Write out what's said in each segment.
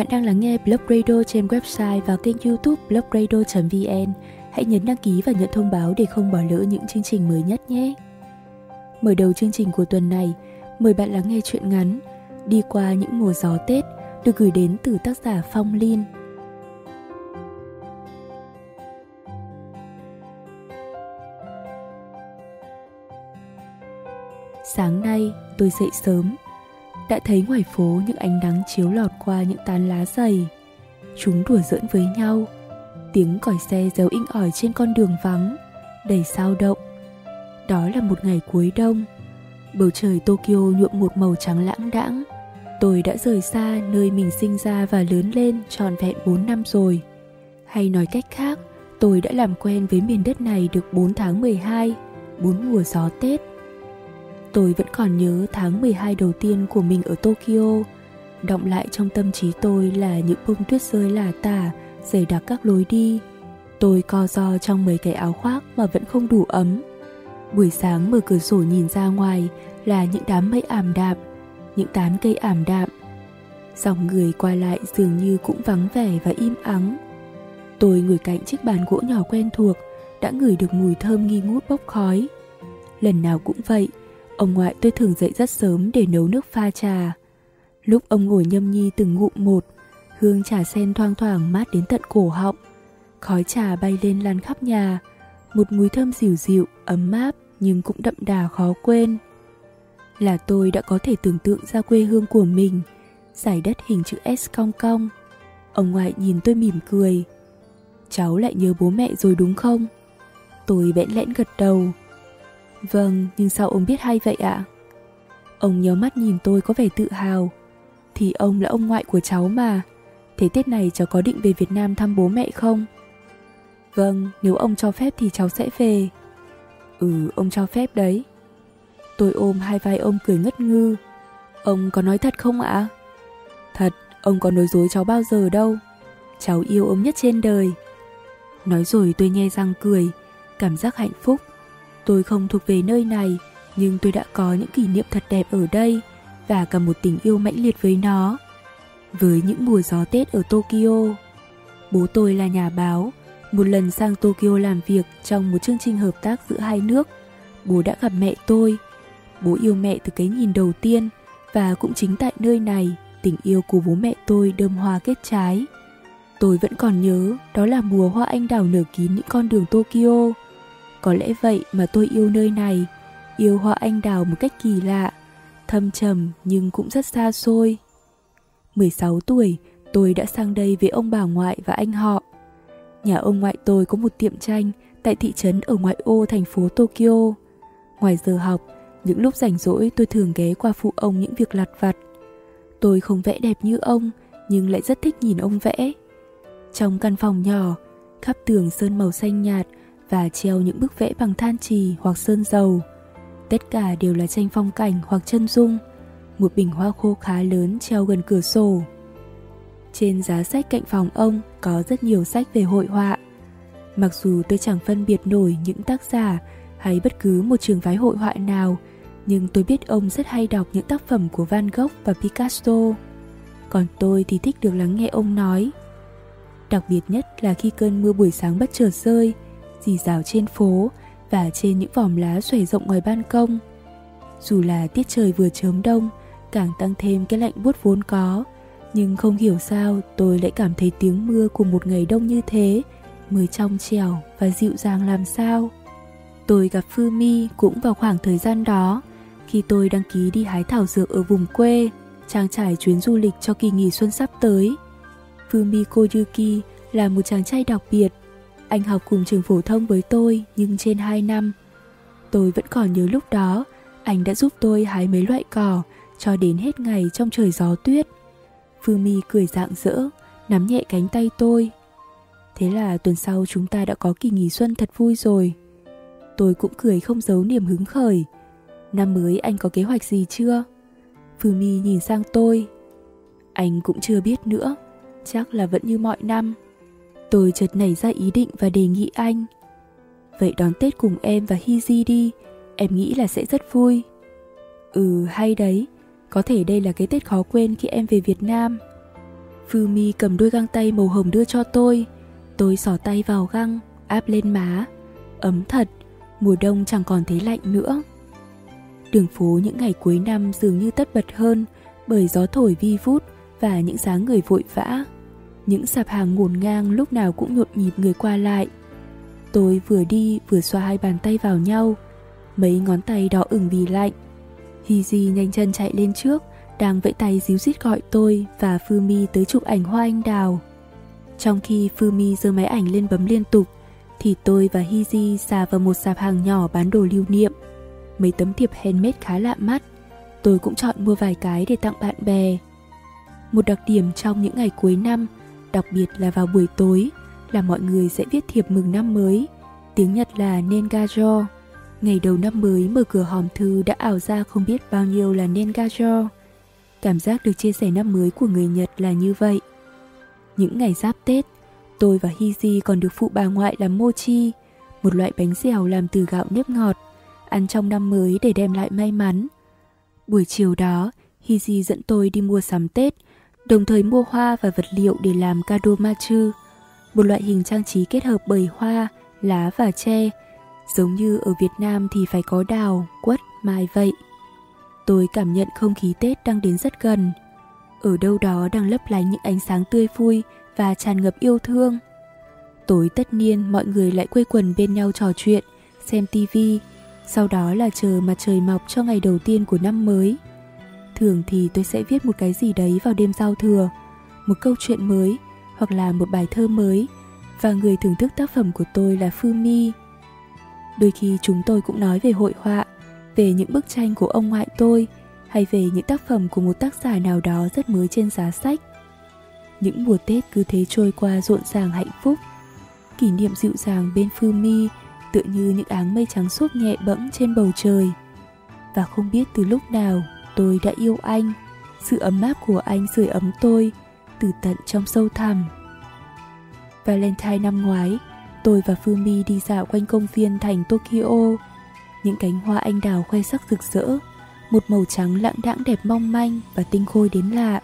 Bạn đang lắng nghe Blog Radio trên website và kênh youtube blogradio.vn. Hãy nhấn đăng ký và nhận thông báo để không bỏ lỡ những chương trình mới nhất nhé. Mở đầu chương trình của tuần này, mời bạn lắng nghe chuyện ngắn Đi qua những mùa gió Tết được gửi đến từ tác giả Phong Linh. Sáng nay, tôi dậy sớm, đã thấy ngoài phố những ánh nắng chiếu lọt qua những tán lá dày. Chúng đùa giỡn với nhau, tiếng còi xe réo inh ỏi trên con đường vắng, đầy sao động. Đó là một ngày cuối đông, bầu trời Tokyo nhuộm một màu trắng lãng đãng. Tôi đã rời xa nơi mình sinh ra và lớn lên tròn vẹn 4 năm rồi. Hay nói cách khác, tôi đã làm quen với miền đất này được 4 tháng 12, 4 mùa gió Tết. Tôi vẫn còn nhớ tháng 12 đầu tiên của mình ở Tokyo. Động lại trong tâm trí tôi là những bông tuyết rơi lả tả, dày đặc các lối đi. Tôi co do trong mấy cái áo khoác mà vẫn không đủ ấm. Buổi sáng mở cửa sổ nhìn ra ngoài là những đám mây ảm đạm, những tán cây ảm đạm. Dòng người qua lại dường như cũng vắng vẻ và im ắng. Tôi ngồi cạnh chiếc bàn gỗ nhỏ quen thuộc, đã ngửi được mùi thơm nghi ngút bốc khói. Lần nào cũng vậy, Ông ngoại tôi thường dậy rất sớm để nấu nước pha trà. Lúc ông ngồi nhâm nhi từng ngụm một, hương trà sen thoang thoảng mát đến tận cổ họng. Khói trà bay lên lan khắp nhà, một mùi thơm dịu dịu, ấm áp nhưng cũng đậm đà khó quên. Là tôi đã có thể tưởng tượng ra quê hương của mình, giải đất hình chữ S cong cong. Ông ngoại nhìn tôi mỉm cười. Cháu lại nhớ bố mẹ rồi đúng không? Tôi bẽn lẽn gật đầu. Vâng, nhưng sao ông biết hay vậy ạ? Ông nhớ mắt nhìn tôi có vẻ tự hào. Thì ông là ông ngoại của cháu mà. Thế Tết này cháu có định về Việt Nam thăm bố mẹ không? Vâng, nếu ông cho phép thì cháu sẽ về. Ừ, ông cho phép đấy. Tôi ôm hai vai ông cười ngất ngư. Ông có nói thật không ạ? Thật, ông có nói dối cháu bao giờ đâu. Cháu yêu ông nhất trên đời. Nói rồi tôi nhe răng cười, cảm giác hạnh phúc. Tôi không thuộc về nơi này, nhưng tôi đã có những kỷ niệm thật đẹp ở đây và cả một tình yêu mãnh liệt với nó. Với những mùa gió Tết ở Tokyo, bố tôi là nhà báo, một lần sang Tokyo làm việc trong một chương trình hợp tác giữa hai nước, bố đã gặp mẹ tôi. Bố yêu mẹ từ cái nhìn đầu tiên và cũng chính tại nơi này, tình yêu của bố mẹ tôi đơm hoa kết trái. Tôi vẫn còn nhớ đó là mùa hoa anh đào nở kín những con đường Tokyo. Có lẽ vậy mà tôi yêu nơi này, yêu hoa anh đào một cách kỳ lạ, thâm trầm nhưng cũng rất xa xôi. 16 tuổi, tôi đã sang đây với ông bà ngoại và anh họ. Nhà ông ngoại tôi có một tiệm tranh tại thị trấn ở ngoại ô thành phố Tokyo. Ngoài giờ học, những lúc rảnh rỗi tôi thường ghé qua phụ ông những việc lặt vặt. Tôi không vẽ đẹp như ông, nhưng lại rất thích nhìn ông vẽ. Trong căn phòng nhỏ, khắp tường sơn màu xanh nhạt và treo những bức vẽ bằng than trì hoặc sơn dầu. Tất cả đều là tranh phong cảnh hoặc chân dung. Một bình hoa khô khá lớn treo gần cửa sổ. Trên giá sách cạnh phòng ông có rất nhiều sách về hội họa. Mặc dù tôi chẳng phân biệt nổi những tác giả hay bất cứ một trường phái hội họa nào, nhưng tôi biết ông rất hay đọc những tác phẩm của Van Gogh và Picasso. Còn tôi thì thích được lắng nghe ông nói. Đặc biệt nhất là khi cơn mưa buổi sáng bất chợt rơi, dì rào trên phố và trên những vòm lá xòe rộng ngoài ban công. Dù là tiết trời vừa chớm đông, càng tăng thêm cái lạnh buốt vốn có, nhưng không hiểu sao tôi lại cảm thấy tiếng mưa của một ngày đông như thế mới trong trẻo và dịu dàng làm sao. Tôi gặp Fumi cũng vào khoảng thời gian đó, khi tôi đăng ký đi hái thảo dược ở vùng quê, trang trải chuyến du lịch cho kỳ nghỉ xuân sắp tới. Fumi Koyuki là một chàng trai đặc biệt, anh học cùng trường phổ thông với tôi nhưng trên 2 năm. Tôi vẫn còn nhớ lúc đó, anh đã giúp tôi hái mấy loại cỏ cho đến hết ngày trong trời gió tuyết. Phương My cười rạng rỡ, nắm nhẹ cánh tay tôi. Thế là tuần sau chúng ta đã có kỳ nghỉ xuân thật vui rồi. Tôi cũng cười không giấu niềm hứng khởi. Năm mới anh có kế hoạch gì chưa? Phương My nhìn sang tôi. Anh cũng chưa biết nữa, chắc là vẫn như mọi năm. Tôi chợt nảy ra ý định và đề nghị anh. Vậy đón Tết cùng em và Hizi đi, em nghĩ là sẽ rất vui. Ừ, hay đấy, có thể đây là cái Tết khó quên khi em về Việt Nam. Fumi cầm đôi găng tay màu hồng đưa cho tôi. Tôi xỏ tay vào găng, áp lên má. Ấm thật, mùa đông chẳng còn thấy lạnh nữa. Đường phố những ngày cuối năm dường như tất bật hơn bởi gió thổi vi vút và những dáng người vội vã. Những sạp hàng ngổn ngang lúc nào cũng nhộn nhịp người qua lại. Tôi vừa đi vừa xoa hai bàn tay vào nhau, mấy ngón tay đỏ ửng vì lạnh. Hizi nhanh chân chạy lên trước, đang vẫy tay díu dít gọi tôi và Fumi tới chụp ảnh hoa anh đào. Trong khi Fumi giơ máy ảnh lên bấm liên tục, thì tôi và Hizi xà vào một sạp hàng nhỏ bán đồ lưu niệm. Mấy tấm thiệp handmade khá lạ mắt, tôi cũng chọn mua vài cái để tặng bạn bè. Một đặc điểm trong những ngày cuối năm, đặc biệt là vào buổi tối, là mọi người sẽ viết thiệp mừng năm mới. Tiếng Nhật là Nengajo. Ngày đầu năm mới mở cửa hòm thư đã ảo ra không biết bao nhiêu là Nengajo. Cảm giác được chia sẻ năm mới của người Nhật là như vậy. Những ngày giáp Tết, tôi và Hiji còn được phụ bà ngoại làm mochi, một loại bánh dẻo làm từ gạo nếp ngọt, ăn trong năm mới để đem lại may mắn. Buổi chiều đó, Hiji dẫn tôi đi mua sắm Tết, đồng thời mua hoa và vật liệu để làm kadomachu, một loại hình trang trí kết hợp bởi hoa, lá và tre, giống như ở Việt Nam thì phải có đào, quất, mai vậy. Tôi cảm nhận không khí Tết đang đến rất gần. Ở đâu đó đang lấp lánh những ánh sáng tươi vui và tràn ngập yêu thương. Tối tất niên mọi người lại quây quần bên nhau trò chuyện, xem tivi, sau đó là chờ mặt trời mọc cho ngày đầu tiên của năm mới. Thường thì tôi sẽ viết một cái gì đấy vào đêm giao thừa, một câu chuyện mới hoặc là một bài thơ mới và người thưởng thức tác phẩm của tôi là Fumi. Đôi khi chúng tôi cũng nói về hội họa, về những bức tranh của ông ngoại tôi hay về những tác phẩm của một tác giả nào đó rất mới trên giá sách. Những mùa Tết cứ thế trôi qua rộn ràng hạnh phúc. Kỷ niệm dịu dàng bên Fumi tựa như những áng mây trắng xốp nhẹ bẫng trên bầu trời. Và không biết từ lúc nào tôi đã yêu anh, sự ấm áp của anh sưởi ấm tôi từ tận trong sâu thẳm. Valentine năm ngoái, tôi và Fumi đi dạo quanh công viên thành Tokyo. Những cánh hoa anh đào khoe sắc rực rỡ, một màu trắng lãng đãng đẹp mong manh và tinh khôi đến lạ.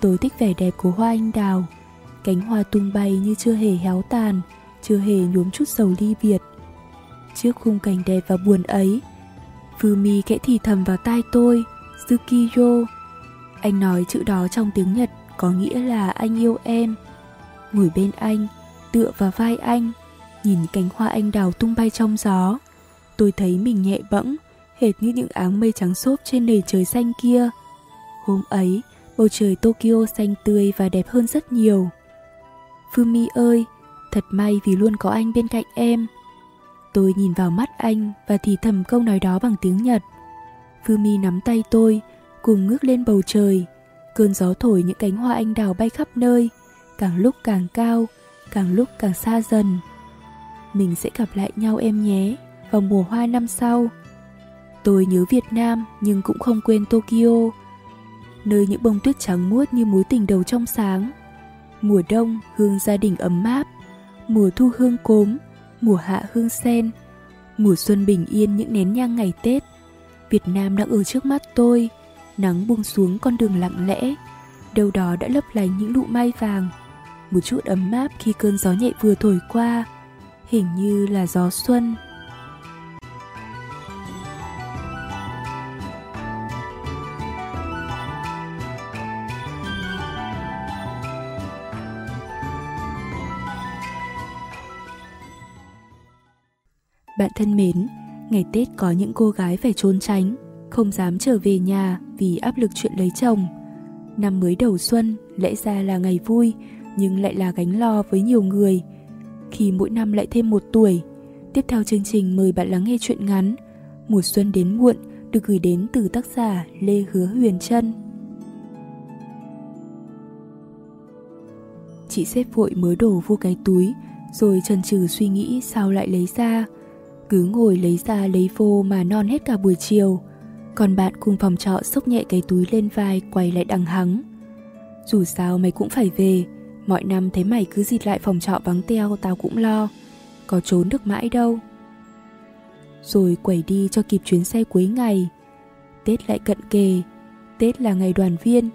Tôi thích vẻ đẹp của hoa anh đào, cánh hoa tung bay như chưa hề héo tàn, chưa hề nhuốm chút dầu ly Việt. Trước khung cảnh đẹp và buồn ấy, Fumi kẽ thì thầm vào tai tôi, Tsukiyo. Anh nói chữ đó trong tiếng Nhật có nghĩa là anh yêu em. Ngồi bên anh, tựa vào vai anh, nhìn cánh hoa anh đào tung bay trong gió. Tôi thấy mình nhẹ bẫng, hệt như những áng mây trắng xốp trên nền trời xanh kia. Hôm ấy, bầu trời Tokyo xanh tươi và đẹp hơn rất nhiều. Fumi ơi, thật may vì luôn có anh bên cạnh em. Tôi nhìn vào mắt anh và thì thầm câu nói đó bằng tiếng Nhật. Fumi nắm tay tôi, cùng ngước lên bầu trời. Cơn gió thổi những cánh hoa anh đào bay khắp nơi, càng lúc càng cao, càng lúc càng xa dần. Mình sẽ gặp lại nhau em nhé, vào mùa hoa năm sau. Tôi nhớ Việt Nam nhưng cũng không quên Tokyo, nơi những bông tuyết trắng muốt như mối tình đầu trong sáng. Mùa đông hương gia đình ấm áp, mùa thu hương cốm, mùa hạ hương sen, mùa xuân bình yên những nén nhang ngày Tết. Việt Nam đang ở trước mắt tôi, nắng buông xuống con đường lặng lẽ, đâu đó đã lấp lánh những lụ mai vàng. Một chút ấm áp khi cơn gió nhẹ vừa thổi qua, hình như là gió xuân. Bạn thân mến, ngày Tết có những cô gái phải trốn tránh, không dám trở về nhà vì áp lực chuyện lấy chồng. Năm mới đầu xuân lẽ ra là ngày vui, nhưng lại là gánh lo với nhiều người. Khi mỗi năm lại thêm một tuổi, tiếp theo chương trình mời bạn lắng nghe chuyện ngắn Mùa xuân đến muộn được gửi đến từ tác giả Lê Hứa Huyền Trân. Chị xếp vội mới đổ vô cái túi, rồi chần chừ suy nghĩ sao lại lấy ra cứ ngồi lấy ra lấy vô mà non hết cả buổi chiều. Còn bạn cùng phòng trọ xốc nhẹ cái túi lên vai quay lại đằng hắng. Dù sao mày cũng phải về, mọi năm thấy mày cứ dịt lại phòng trọ vắng teo tao cũng lo, có trốn được mãi đâu. Rồi quẩy đi cho kịp chuyến xe cuối ngày. Tết lại cận kề, Tết là ngày đoàn viên,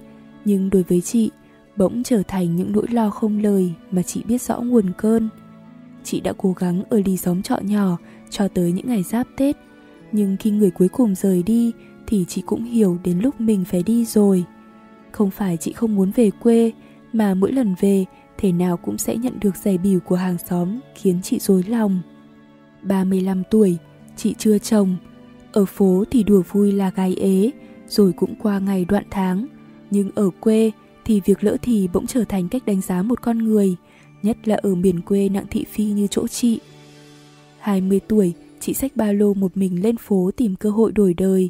nhưng đối với chị, bỗng trở thành những nỗi lo không lời mà chị biết rõ nguồn cơn. Chị đã cố gắng ở đi xóm trọ nhỏ cho tới những ngày giáp Tết, nhưng khi người cuối cùng rời đi thì chị cũng hiểu đến lúc mình phải đi rồi. Không phải chị không muốn về quê, mà mỗi lần về, thể nào cũng sẽ nhận được giày bỉu của hàng xóm khiến chị rối lòng. 35 tuổi, chị chưa chồng. Ở phố thì đùa vui là gái ế, rồi cũng qua ngày đoạn tháng. Nhưng ở quê thì việc lỡ thì bỗng trở thành cách đánh giá một con người, nhất là ở miền quê nặng thị phi như chỗ chị. 20 tuổi, chị xách ba lô một mình lên phố tìm cơ hội đổi đời.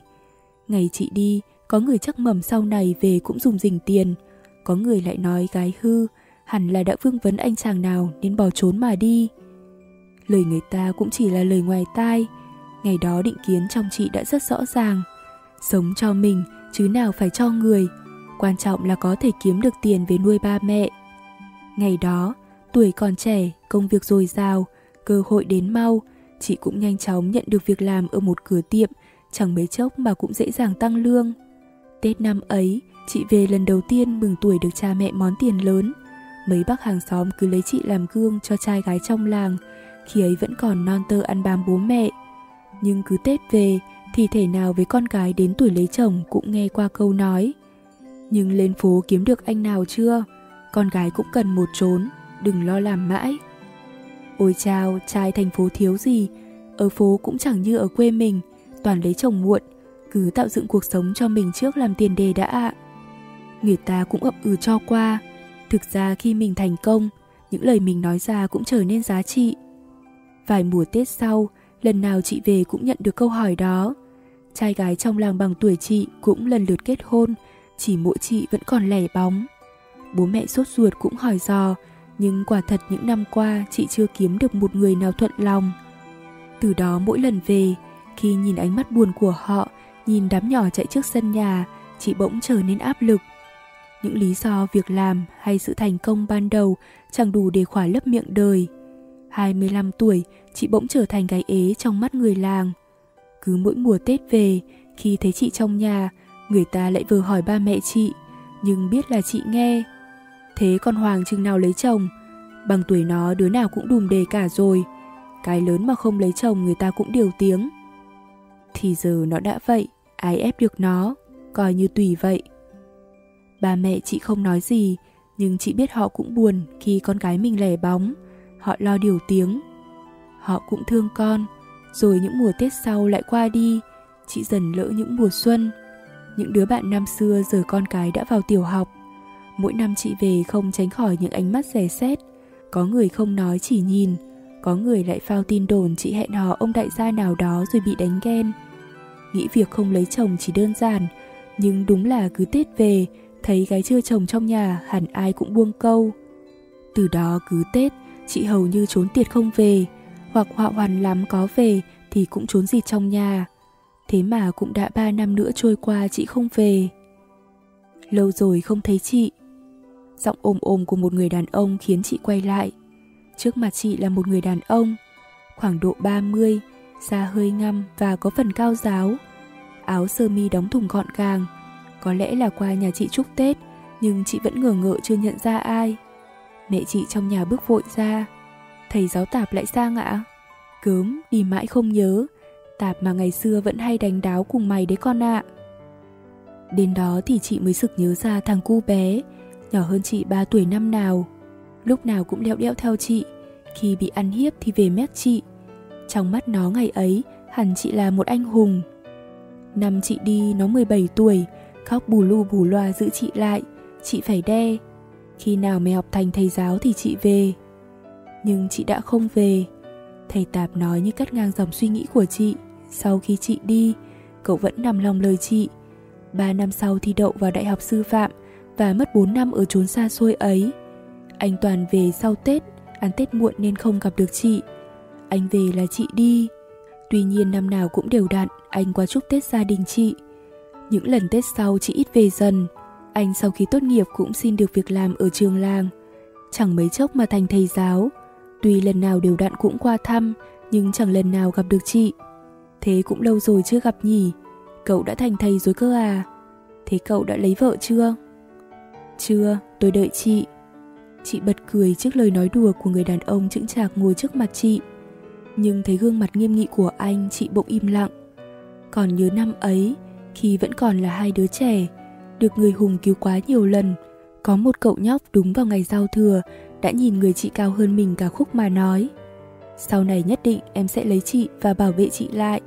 Ngày chị đi, có người chắc mầm sau này về cũng dùng dình tiền, có người lại nói gái hư, hẳn là đã vương vấn anh chàng nào nên bỏ trốn mà đi. Lời người ta cũng chỉ là lời ngoài tai, ngày đó định kiến trong chị đã rất rõ ràng. Sống cho mình chứ nào phải cho người, quan trọng là có thể kiếm được tiền về nuôi ba mẹ. Ngày đó, tuổi còn trẻ, công việc dồi dào, cơ hội đến mau, chị cũng nhanh chóng nhận được việc làm ở một cửa tiệm, chẳng mấy chốc mà cũng dễ dàng tăng lương. Tết năm ấy, chị về lần đầu tiên mừng tuổi được cha mẹ món tiền lớn. Mấy bác hàng xóm cứ lấy chị làm gương cho trai gái trong làng, khi ấy vẫn còn non tơ ăn bám bố mẹ. Nhưng cứ Tết về thì thể nào với con gái đến tuổi lấy chồng cũng nghe qua câu nói. Nhưng lên phố kiếm được anh nào chưa? Con gái cũng cần một trốn, đừng lo làm mãi. Ôi chao, trai thành phố thiếu gì, ở phố cũng chẳng như ở quê mình, toàn lấy chồng muộn, cứ tạo dựng cuộc sống cho mình trước làm tiền đề đã ạ. Người ta cũng ậm ừ cho qua, thực ra khi mình thành công, những lời mình nói ra cũng trở nên giá trị. Vài mùa Tết sau, lần nào chị về cũng nhận được câu hỏi đó. Trai gái trong làng bằng tuổi chị cũng lần lượt kết hôn, chỉ mỗi chị vẫn còn lẻ bóng. Bố mẹ sốt ruột cũng hỏi dò, nhưng quả thật những năm qua chị chưa kiếm được một người nào thuận lòng. Từ đó mỗi lần về, khi nhìn ánh mắt buồn của họ, nhìn đám nhỏ chạy trước sân nhà, chị bỗng trở nên áp lực. Những lý do việc làm hay sự thành công ban đầu chẳng đủ để khỏa lấp miệng đời. 25 tuổi, chị bỗng trở thành gái ế trong mắt người làng. Cứ mỗi mùa Tết về, khi thấy chị trong nhà, người ta lại vừa hỏi ba mẹ chị, nhưng biết là chị nghe. Thế con Hoàng chừng nào lấy chồng? Bằng tuổi nó đứa nào cũng đùm đề cả rồi. Cái lớn mà không lấy chồng người ta cũng điều tiếng. Thì giờ nó đã vậy, ai ép được nó, coi như tùy vậy. Ba mẹ chị không nói gì, nhưng chị biết họ cũng buồn khi con gái mình lẻ bóng. Họ lo điều tiếng. Họ cũng thương con, rồi những mùa Tết sau lại qua đi, chị dần lỡ những mùa xuân. Những đứa bạn năm xưa giờ con cái đã vào tiểu học. Mỗi năm chị về không tránh khỏi những ánh mắt rẻ xét. Có người không nói chỉ nhìn, có người lại phao tin đồn chị hẹn hò ông đại gia nào đó rồi bị đánh ghen. Nghĩ việc không lấy chồng chỉ đơn giản, nhưng đúng là cứ Tết về, thấy gái chưa chồng trong nhà hẳn ai cũng buông câu. Từ đó cứ Tết, chị hầu như trốn tiệt không về, hoặc họa hoàn lắm có về thì cũng trốn gì trong nhà. Thế mà cũng đã ba năm nữa trôi qua chị không về. Lâu rồi không thấy chị. Giọng ôm ôm của một người đàn ông khiến chị quay lại. Trước mặt chị là một người đàn ông, khoảng độ 30, da hơi ngăm và có phần cao giáo. Áo sơ mi đóng thùng gọn gàng, có lẽ là qua nhà chị chúc Tết, nhưng chị vẫn ngờ ngợ chưa nhận ra ai. Mẹ chị trong nhà bước vội ra. Thầy giáo tạp lại sang ạ? Cớm, đi mãi không nhớ. Tạp mà ngày xưa vẫn hay đánh đáo cùng mày đấy con ạ. Đến đó thì chị mới sực nhớ ra thằng cu bé, nhỏ hơn chị 3 tuổi năm nào. Lúc nào cũng đeo đeo theo chị, khi bị ăn hiếp thì về mét chị. Trong mắt nó ngày ấy, hẳn chị là một anh hùng. Năm chị đi nó 17 tuổi, khóc bù lu bù loa giữ chị lại, chị phải đe. Khi nào mày học thành thầy giáo thì chị về. Nhưng chị đã không về. Thầy Tạp nói như cắt ngang dòng suy nghĩ của chị. Sau khi chị đi, cậu vẫn nằm lòng lời chị. Ba năm sau thi đậu vào đại học sư phạm và mất 4 năm ở chốn xa xôi ấy. Anh Toàn về sau Tết, ăn Tết muộn nên không gặp được chị. Anh về là chị đi. Tuy nhiên năm nào cũng đều đặn, anh qua chúc Tết gia đình chị. Những lần Tết sau chị ít về dần. Anh sau khi tốt nghiệp cũng xin được việc làm ở trường làng. Chẳng mấy chốc mà thành thầy giáo. Tuy lần nào đều đặn cũng qua thăm, nhưng chẳng lần nào gặp được chị. Thế cũng lâu rồi chưa gặp nhỉ? Cậu đã thành thầy rồi cơ à? Thế cậu đã lấy vợ chưa? Chưa, tôi đợi chị. Chị bật cười trước lời nói đùa của người đàn ông chững chạc ngồi trước mặt chị. Nhưng thấy gương mặt nghiêm nghị của anh, chị bỗng im lặng. Còn nhớ năm ấy, khi vẫn còn là hai đứa trẻ, được người hùng cứu quá nhiều lần, có một cậu nhóc đúng vào ngày giao thừa đã nhìn người chị cao hơn mình cả khúc mà nói Sau này nhất định em sẽ lấy chị và bảo vệ chị lại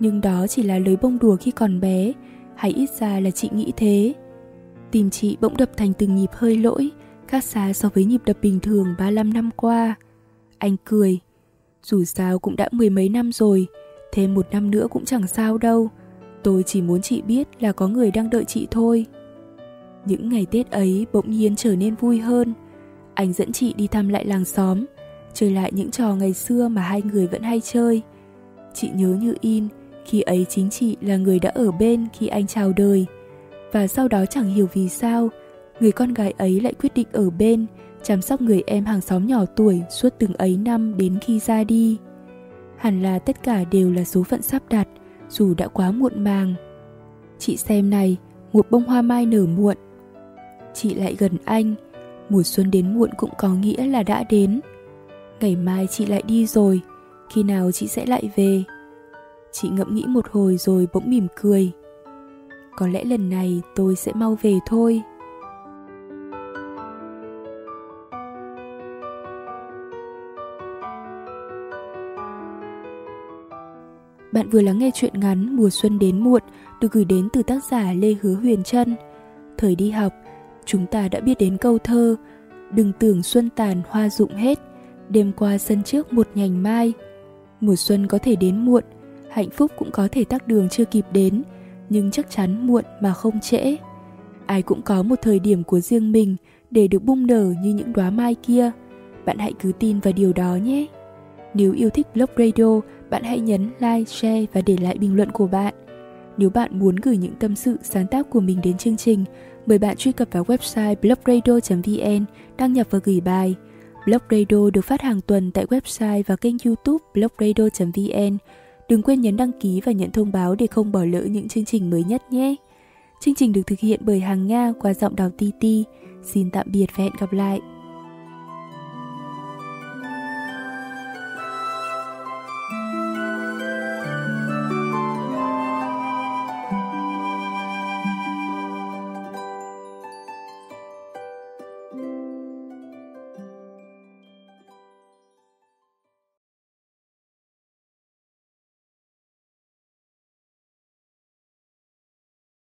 Nhưng đó chỉ là lời bông đùa khi còn bé Hay ít ra là chị nghĩ thế Tim chị bỗng đập thành từng nhịp hơi lỗi Khác xa so với nhịp đập bình thường 35 năm qua Anh cười Dù sao cũng đã mười mấy năm rồi Thêm một năm nữa cũng chẳng sao đâu Tôi chỉ muốn chị biết là có người đang đợi chị thôi những ngày Tết ấy bỗng nhiên trở nên vui hơn. Anh dẫn chị đi thăm lại làng xóm, chơi lại những trò ngày xưa mà hai người vẫn hay chơi. Chị nhớ như in, khi ấy chính chị là người đã ở bên khi anh chào đời. Và sau đó chẳng hiểu vì sao, người con gái ấy lại quyết định ở bên, chăm sóc người em hàng xóm nhỏ tuổi suốt từng ấy năm đến khi ra đi. Hẳn là tất cả đều là số phận sắp đặt, dù đã quá muộn màng. Chị xem này, một bông hoa mai nở muộn, chị lại gần anh mùa xuân đến muộn cũng có nghĩa là đã đến ngày mai chị lại đi rồi khi nào chị sẽ lại về chị ngẫm nghĩ một hồi rồi bỗng mỉm cười có lẽ lần này tôi sẽ mau về thôi. Bạn vừa lắng nghe chuyện ngắn Mùa xuân đến muộn được gửi đến từ tác giả Lê Hứa Huyền Trân. Thời đi học, chúng ta đã biết đến câu thơ đừng tưởng xuân tàn hoa rụng hết đêm qua sân trước một nhành mai. Mùa xuân có thể đến muộn hạnh phúc cũng có thể tắc đường chưa kịp đến nhưng chắc chắn muộn mà không trễ ai cũng có một thời điểm của riêng mình để được bung nở như những đóa mai kia bạn hãy cứ tin vào điều đó nhé nếu yêu thích blog radio bạn hãy nhấn like share và để lại bình luận của bạn nếu bạn muốn gửi những tâm sự sáng tác của mình đến chương trình mời bạn truy cập vào website blogradio.vn, đăng nhập và gửi bài. Blog Radio được phát hàng tuần tại website và kênh youtube blogradio.vn. Đừng quên nhấn đăng ký và nhận thông báo để không bỏ lỡ những chương trình mới nhất nhé. Chương trình được thực hiện bởi Hàng Nga qua giọng đào Ti Ti. Xin tạm biệt và hẹn gặp lại.